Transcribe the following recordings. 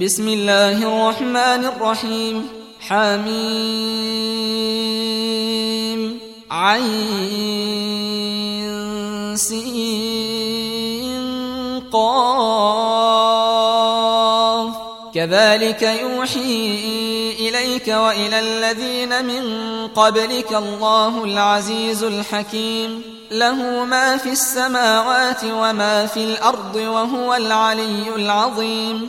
بسم الله الرحمن الرحيم حميم عين قاف كذلك يوحي إليك وإلى الذين من قبلك الله العزيز الحكيم له ما في السماوات وما في الأرض وهو العلي العظيم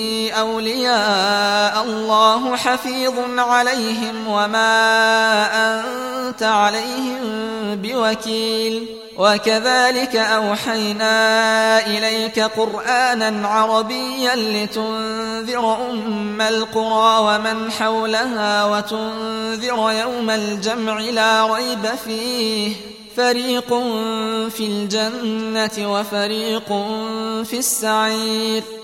أولياء الله حفيظ عليهم وما أنت عليهم بوكيل. وكذلك أوحينا إليك قرآنا عربيا لتنذر أم القرى ومن حولها وتنذر يوم الجمع لا ريب فيه. فريق في الجنة وفريق في السعير.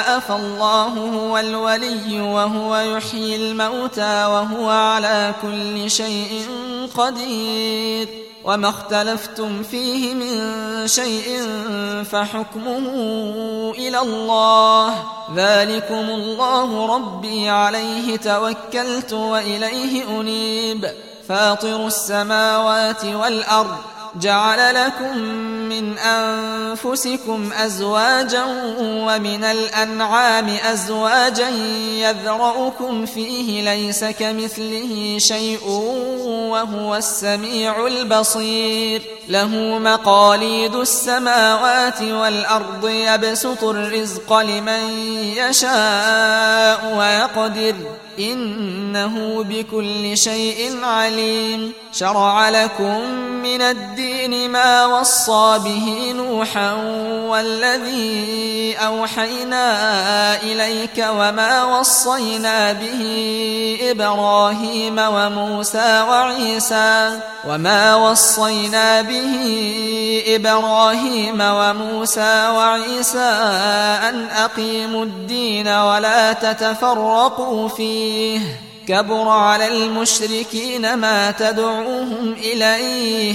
فالله هو الولي وهو يحيي الموتى وهو على كل شيء قدير وما اختلفتم فيه من شيء فحكمه إلى الله ذلكم الله ربي عليه توكلت وإليه أنيب فاطر السماوات والأرض جعل لكم من أنفسكم أزواجا ومن الأنعام أزواجا يذرأكم فيه ليس كمثله شيء وهو السميع البصير. له مقاليد السماوات والأرض يبسط الرزق لمن يشاء ويقدر. إنه بكل شيء عليم. شرع لكم من الدين ما وصى به نوحا والذي أوحينا إليك وما وصينا به إبراهيم وموسى وعيسى وما وصينا به إبراهيم وموسى وعيسى أن أقيموا الدين ولا تتفرقوا فيه كبر على المشركين ما تدعوهم إليه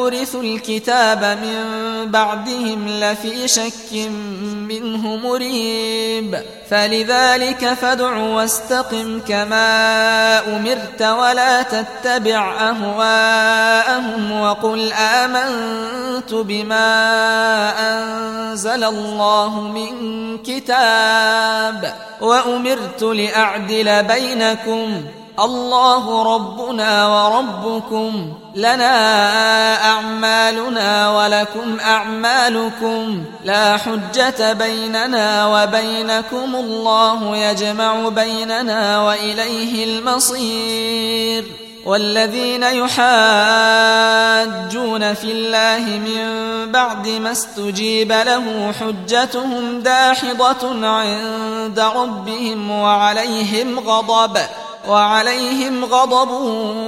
أورثوا الكتاب من بعدهم لفي شك منه مريب. فلذلك فادع واستقم كما أمرت ولا تتبع أهواءهم وقل آمنت بما أنزل الله من كتاب. وأمرت لأعدل بينكم الله ربنا وربكم لنا أعمالنا ولكم أعمالكم لا حجة بيننا وبينكم الله يجمع بيننا وإليه المصير والذين يحاجون في الله من بعد ما استجيب له حجتهم داحضة عند ربهم وعليهم غضب وعليهم غضب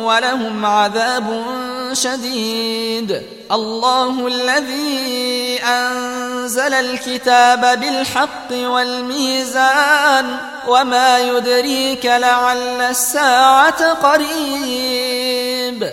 ولهم عذاب شديد. الله الذي أنزل الكتاب بالحق والميزان وما يدريك لعل الساعة قريب.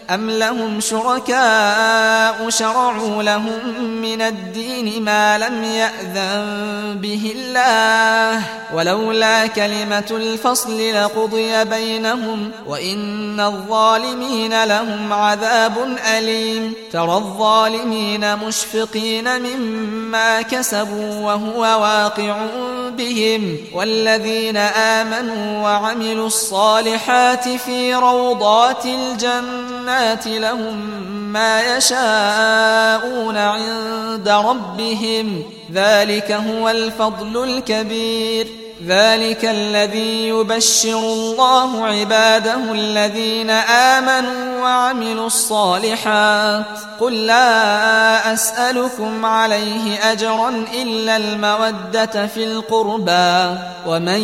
أم لهم شركاء شرعوا لهم من الدين ما لم يأذن به الله ولولا كلمة الفصل لقضي بينهم وإن الظالمين لهم عذاب أليم ترى الظالمين مشفقين مما كسبوا وهو واقع بهم والذين آمنوا وعملوا الصالحات في روضات الجنات لهم ما يشاءون عند ربهم ذلك هو الفضل الكبير ذلك الذي يبشر الله عباده الذين آمنوا وعملوا الصالحات قل لا أسألكم عليه أجرا إلا المودة في القربى ومن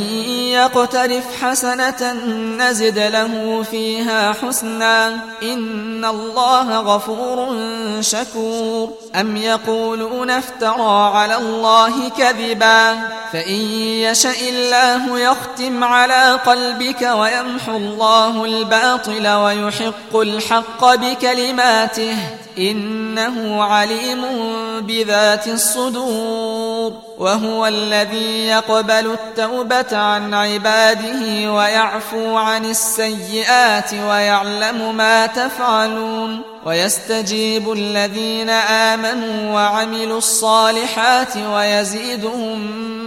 يقترف حسنة نزد له فيها حسنا إن الله غفور شكور أم يقولون افترى على الله كذبا فإن يشأ الله يختم على قلبك ويمحو الله الباطل ويحق الحق بكلماته إنه عليم بذات الصدور وهو الذي يقبل التوبة عن عباده ويعفو عن السيئات ويعلم ما تفعلون ويستجيب الذين آمنوا وعملوا الصالحات ويزيدهم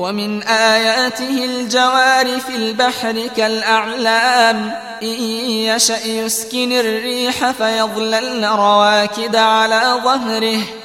ومن آياته الجوار في البحر كالأعلام. إن يشأ يسكن الريح فيظللن رواكد على ظهره.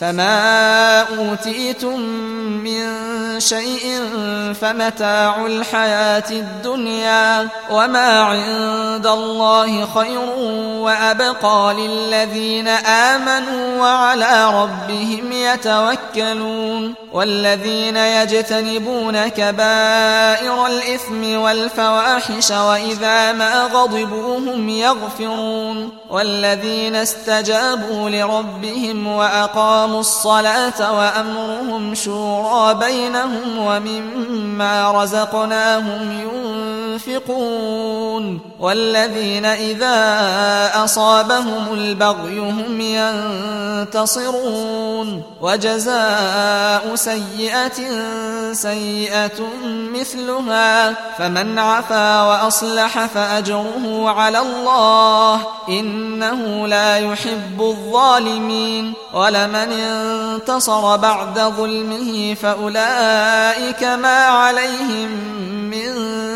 فما أوتيتم من شيء فمتاع الحياة الدنيا وما عند الله خير وأبقى للذين آمنوا وعلى ربهم يتوكلون والذين يجتنبون كبائر الإثم والفواحش وإذا ما غضبوا هم يغفرون والذين استجابوا لربهم وأقاموا وأقاموا الصلاة وأمرهم شورى بينهم ومما رزقناهم ينفقون. والذين إذا أصابهم البغي هم ينتصرون وجزاء سيئة سيئة مثلها فمن عفا وأصلح فأجره على الله إنه لا يحب الظالمين ولمن انتصر بعد ظلمه فأولئك ما عليهم من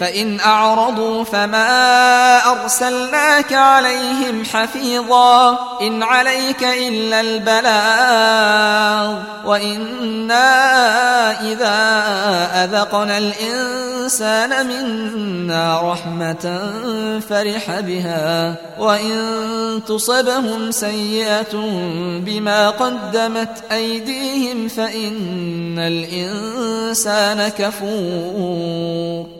فإن أعرضوا فما أرسلناك عليهم حفيظا إن عليك إلا البلاغ وإنا إذا أذقنا الإنسان منا رحمة فرح بها وإن تصبهم سيئة بما قدمت أيديهم فإن الإنسان كفور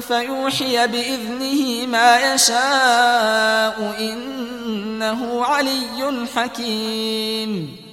فيوحي بإذنه ما يشاء إنه علي حكيم.